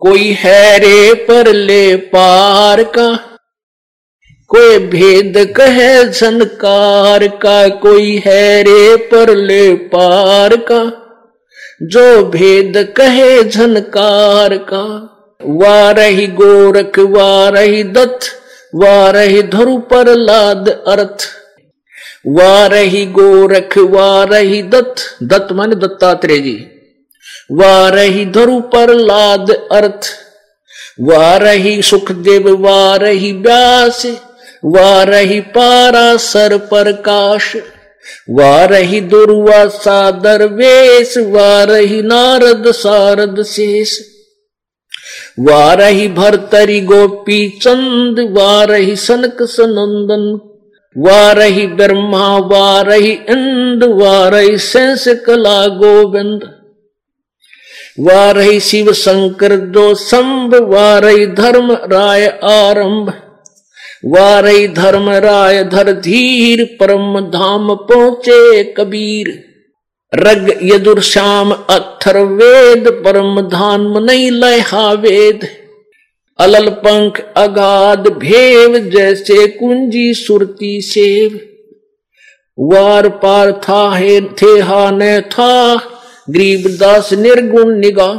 कोई है रे पर ले पार का, कोई भेद कहे झनकार का, कोई है रे पर ले पार का, जो भेद कहे झनकार का। वारही गोरख, वारही दत्त, वारही धरु पर लाद अर्थ। वारही गोरख, वारही दत्त दत्त मन दत्तात्रेय जी। वारही धरु पर लाद अर्थ। वारही सुखदेव, वारही व्यास। वारही पारा सर प्रकाश वारही दुर्वा सादर वेश। वारही नारद सारद शेष। वारही भरतरी गोपी चंद। वारही सनक सनंदन। वारही ब्रह्मा, वारही इंद। वारही सेंस कला गोविंद। वारही शिव शंकर दो संभ वारही धर्म राय आरंभ। वारई धर्म राय धर धीर, परम धाम पहुँचे कबीर। रग यदुर श्याम अथर वेद, परम धाम नहीं लहा वेद अलल पंख अगाध भेव, जैसे कुंजी सुरती सेव। वार पार था हे थे हा ने था गरीबदास निर्गुण निगाह।